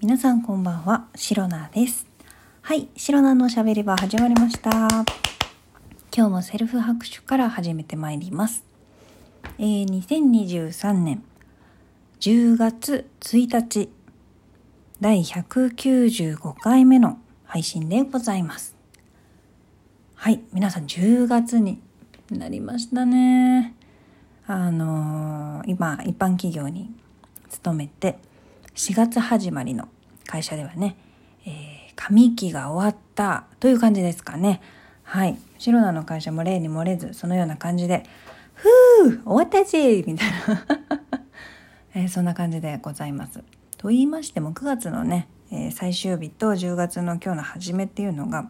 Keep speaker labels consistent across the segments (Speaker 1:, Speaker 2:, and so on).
Speaker 1: 皆さんこんばんは、シロナです。はい、シロナのしゃべり場始まりました。今日もセルフ拍手から始めてまいります。えー、2023年10月1日、第195回目の配信でございます。はい、皆さん10月になりましたね。あのー、今、一般企業に勤めて、4月始まりの会社ではね、えー、上期が終わったという感じですかね。はい。シロナの会社も例に漏れず、そのような感じで、ふう終わったしみたいな えー、そんな感じでございます。と言いましても、9月のね、えー、最終日と10月の今日の初めっていうのが、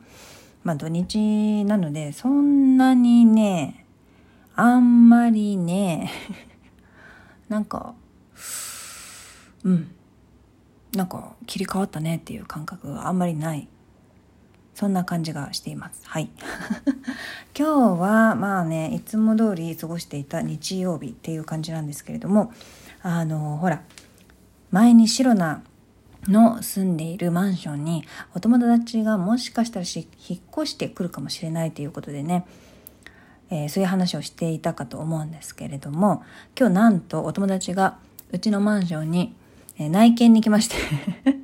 Speaker 1: まあ土日なので、そんなにね、あんまりね、なんか、うん、なんか切り替わったねっていう感覚があんまりない。そんな感じがしています。はい。今日はまあねいつも通り過ごしていた日曜日っていう感じなんですけれどもあのほら前にシロナの住んでいるマンションにお友達がもしかしたら引っ越してくるかもしれないということでね、えー、そういう話をしていたかと思うんですけれども今日なんとお友達がうちのマンションにえ内見に来まして。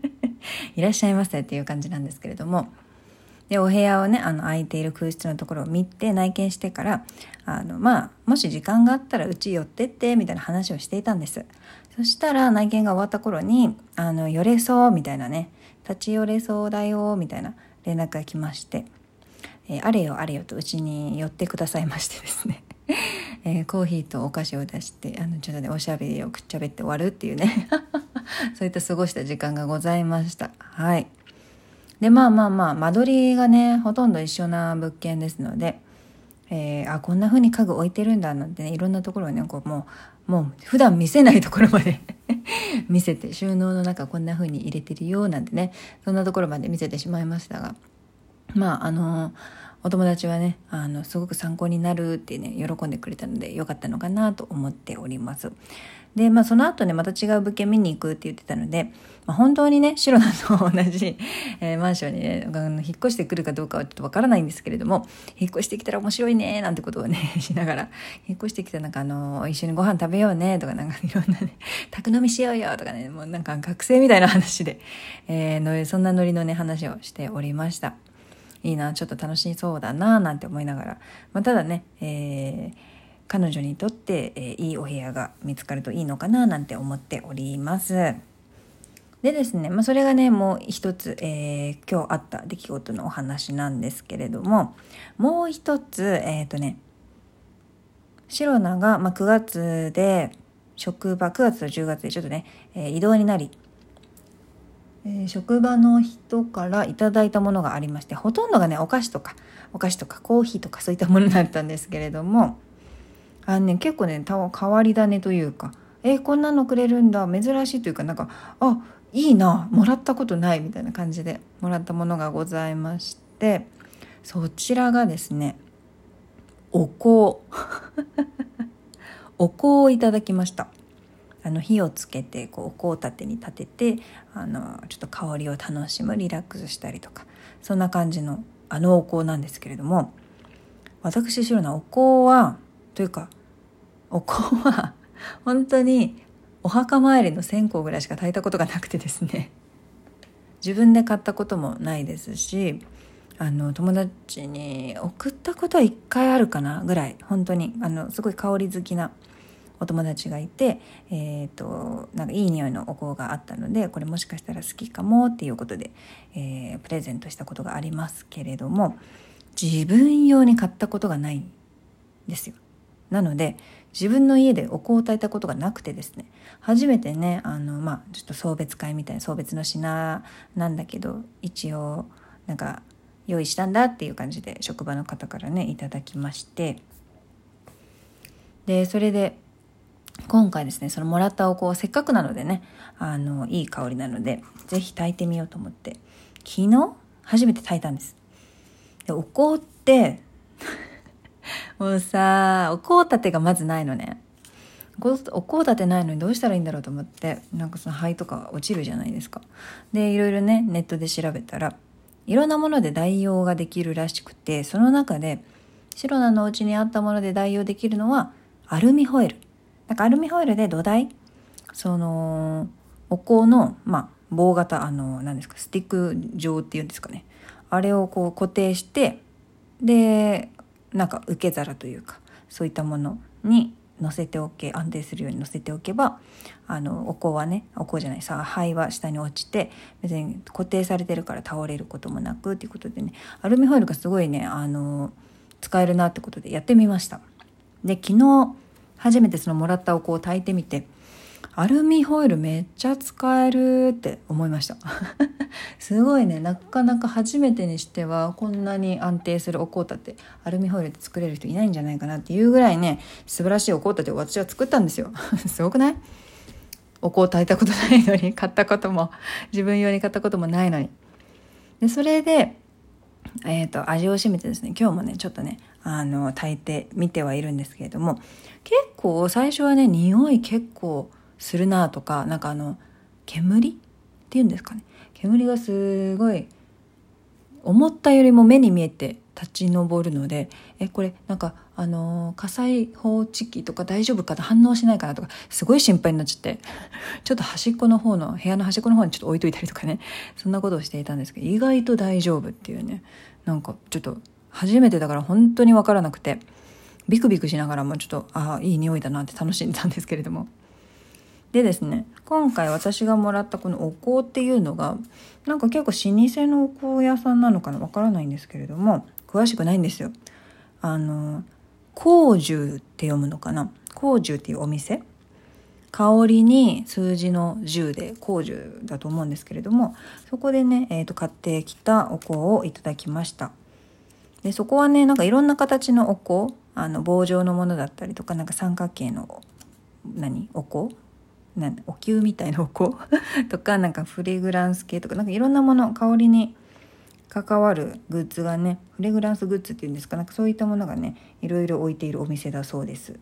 Speaker 1: いらっしゃいませっていう感じなんですけれども、で、お部屋をね、あの、空いている空室のところを見て内見してから、あの、まあ、もし時間があったらうち寄ってって、みたいな話をしていたんです。そしたら内見が終わった頃に、あの、寄れそう、みたいなね、立ち寄れそうだよ、みたいな連絡が来まして、えー、あれよあれよとうちに寄ってくださいましてですね。えー、コーヒーとお菓子を出してあのちょっとねおしゃべりをくっちゃべって終わるっていうね。そういった過ごした時間がございましたはいでまあまあまあ間取りがねほとんど一緒な物件ですので、えー、あこんな風に家具置いてるんだなんてねいろんなところをねこうもうもう普段見せないところまで 見せて収納の中こんな風に入れてるよなんてねそんなところまで見せてしまいましたがまああのーお友達はねあのすごく参考になるってね喜んでくれたので良かったのかなと思っております。でまあその後ねまた違う物件見に行くって言ってたので、まあ、本当にね白菜と同じ、えー、マンションにね引っ越してくるかどうかはちょっとわからないんですけれども引っ越してきたら面白いねなんてことをね しながら引っ越してきたなんかあの一緒にご飯食べようねとかなんかいろんなね宅飲みしようよとかねもうなんか学生みたいな話で、えー、のそんなノリのね話をしておりました。いいなちょっと楽しそうだななんて思いながら、まあ、ただね、えー、彼女にとって、えー、いいお部屋が見つかるといいのかななんて思っております。でですね、まあ、それがねもう一つ、えー、今日あった出来事のお話なんですけれどももう一つえっ、ー、とねシロナが、まあ、9月で職場9月と10月でちょっとね、えー、移動になりえー、職場の人からいただいたものがありましてほとんどがねお菓子とかお菓子とかコーヒーとかそういったものだったんですけれどもあのね結構ね変わり種というかえー、こんなのくれるんだ珍しいというかなんかあいいなもらったことないみたいな感じでもらったものがございましてそちらがですねお香 お香をいただきました。あの火をつけてこうお香を立てに立ててあのちょっと香りを楽しむリラックスしたりとかそんな感じのあのお香なんですけれども私知るのはお香はというかお香は本当にお墓参りの線香ぐらいしか炊いたことがなくてですね自分で買ったこともないですしあの友達に送ったことは1回あるかなぐらい本当にあのすごい香り好きなお友達がいて、えーと、なんかいい匂いのお香があったのでこれもしかしたら好きかもっていうことで、えー、プレゼントしたことがありますけれども自分用に買ったことがないんですよ。なので自分の家でお香を炊いたことがなくてですね。初めてねあのまあちょっと送別会みたいな送別の品なんだけど一応なんか用意したんだっていう感じで職場の方からねいただきまして。でそれで今回ですねそのもらったお香せっかくなのでねあのいい香りなので是非炊いてみようと思って。昨日？初めて炊いたんです。でお香ってもうさお香立てがまずないのね。お香立てないのにどうしたらいいんだろうと思ってなんかその灰とか落ちるじゃないですか。でいろいろねネットで調べたらいろんなもので代用ができるらしくてその中で白菜のお家にあったもので代用できるのはアルミホイル。なんかアルミホイルで土台そのお香のまあ棒型あの何ですかスティック状っていうんですかね。あれをこう固定してでなんか受け皿というかそういったものに乗せておけ安定するように乗せておけばあのお香はねお香じゃないさ灰は下に落ちて別に固定されてるから倒れることもなくっていうことでねアルミホイルがすごいねあの使えるなってことでやってみました。で昨日初めてそのもらったお香を炊いてみてアルミホイルめっちゃ使えるって思いました。すごいね。なかなか初めてにしてはこんなに安定するお香立てアルミホイルで作れる人いないんじゃないかなっていうぐらいね素晴らしいお香立てを私は作ったんですよ。すごくない？お香炊いたことないのに買ったことも自分用に買ったこともないのに。でそれでえーと、味を占めてですね今日もねちょっとねあの炊いてみてはいるんですけれども結構最初はね匂い結構するなとかなんかあの煙？っていうんですかね。煙がすごい思ったよりも目に見えて立ち上るのでえこれなんかあの火災報知器とか大丈夫かな？反応しないかなとかすごい心配になっちゃって。ちょっと端っこの方の部屋の端っこの方にちょっと置いといたりとかね。そんなことをしていたんですけど意外と大丈夫っていうね。なんかちょっと初めてだから本当に分からなくて。ビクビクしながらもちょっとああいい匂いだなって楽しんでたんですけれども。でですね今回私がもらったこのお香っていうのがなんか結構老舗のお香屋さんなのかなわからないんですけれども詳しくないんですよ。あの香寿って読むのかな？香寿っていうお店？香りに数字の10で香寿だと思うんですけれどもそこでね、えー、と買ってきたお香をいただきました。でそこはねなんかいろんな形のお香あの棒状のものだったりとかなんか三角形の何？お香なんお灸みたいなお香？とかなんかフレグランス系とかなんかいろんなもの香りに関わるグッズがねフレグランスグッズっていうんですか？なんかそういったものがねいろいろ置いているお店だそうです。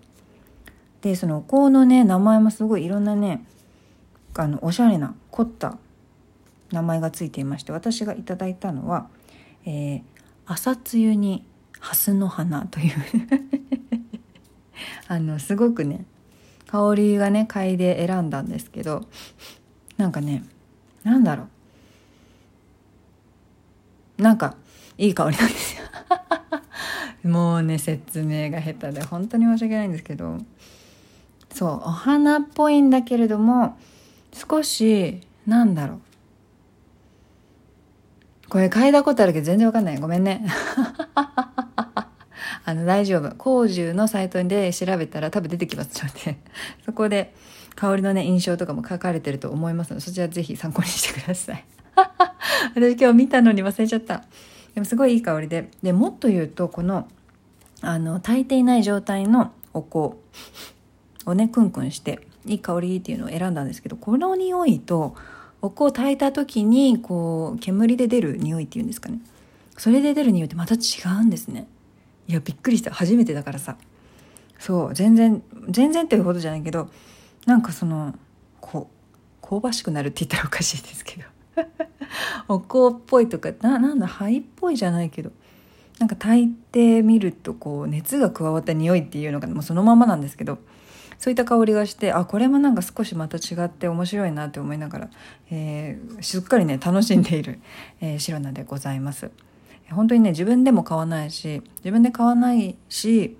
Speaker 1: でそのお香のね名前もすごいいろんなねあのおしゃれな凝った名前がついていまして私がいただいたのは、えー、朝露に蓮の花という。あのすごくね香りがね買いで選んだんですけどなんかねなんだろう。なんかいい香りなんですよ。もうね説明が下手で本当に申し訳ないんですけど。そうお花っぽいんだけれども少しなんだろう。これ嗅いだことあるけど全然わかんない。ごめんね。あの、大丈夫。工獣のサイトで調べたら多分出てきますので、そこで香りのね、印象とかも書かれてると思いますので、そちらぜひ参考にしてください。私今日見たのに忘れちゃった。でもすごいいい香りで。で、もっと言うと、この、あの、炊いていない状態のお香をね、クンクンして、いい香りっていうのを選んだんですけど、この匂いと、お香を炊いた時に、こう、煙で出る匂いっていうんですかね。それで出る匂いってまた違うんですね。いやびっくりした。初めてだからさ。そう。全然全然っていうほどじゃないけどなんかそのこう香ばしくなるって言ったらおかしいですけど。お香っぽいとかななんだ灰っぽいじゃないけど。なんか炊いてみるとこう熱が加わった匂いっていうのがもうそのままなんですけど。そういった香りがしてあこれもなんか少しまた違って面白いなって思いながら、えー、しっかりね楽しんでいる、えー、白菜でございます。本当にね自分でも買わないし自分で買わないし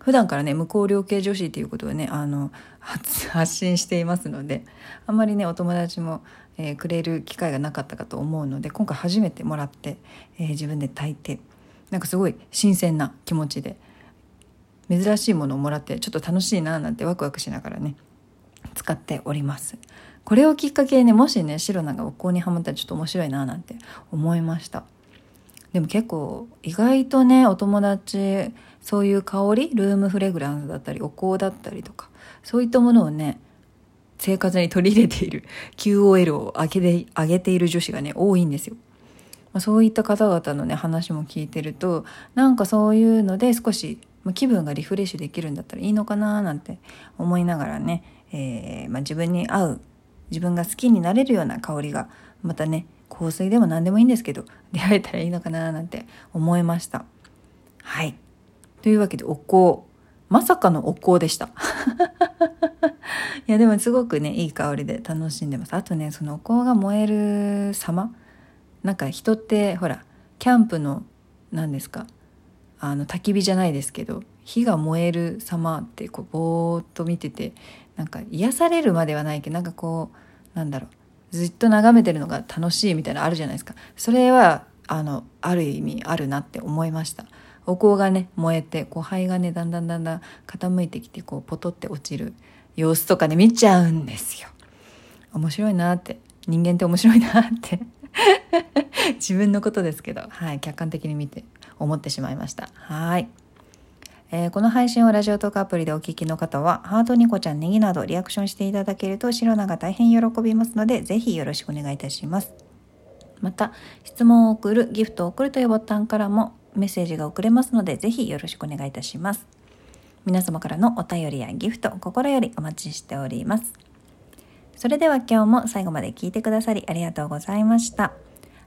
Speaker 1: 普段からね無香料系女子っていうことをねあの 発信していますのであんまりねお友達も、えー、くれる機会がなかったかと思うので今回初めてもらって、えー、自分で炊いてなんかすごい新鮮な気持ちで珍しいものをもらってちょっと楽しいななんてワクワクしながらね使っております。これをきっかけにねもしね白菜がお香にはまったらちょっと面白いななんて思いました。でも結構意外とねお友達そういう香りルームフレグランスだったりお香だったりとかそういったものをね生活に取り入れている QOL を上げて上げている女子がね多いんですよ。まあ、そういった方々のね話も聞いてるとなんかそういうので少しま、気分がリフレッシュできるんだったらいいのかななんて思いながらね、えー、まあ、自分に合う自分が好きになれるような香りがまたね香水でも何でもいいんですけど出会えたらいいのかななんて思いました。はい。というわけでお香。まさかのお香でした。いやでもすごくねいい香りで楽しんでます。あとねそのお香が燃える様。なんか人ってほらキャンプの何ですかあの焚き火じゃないですけど火が燃える様ってこうぼーっと見ててなんか癒されるまではないけどなんかこうなんだろう。ずっと眺めてるのが楽しいみたいなのあるじゃないですか。それはあのある意味あるなって思いました。お香がね燃えてこう灰がねだんだんだんだん傾いてきてこうポトって落ちる様子とかね見ちゃうんですよ。面白いなって。人間って面白いなって。自分のことですけど、はい、客観的に見て思ってしまいました。はい。えー、この配信をラジオトークアプリでお聞きの方は、ハートニコちゃんネギなどリアクションしていただけると、白菜が大変喜びますので、ぜひよろしくお願いいたします。また、質問を送る、ギフトを送るというボタンからもメッセージが送れますので、ぜひよろしくお願いいたします。皆様からのお便りやギフト、心よりお待ちしております。それでは今日も最後まで聞いてくださりありがとうございました。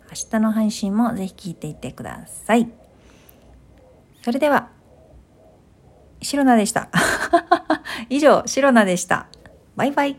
Speaker 1: 明日の配信もぜひ聞いていってください。それでは、シロナでした。以上、シロナでした。バイバイ。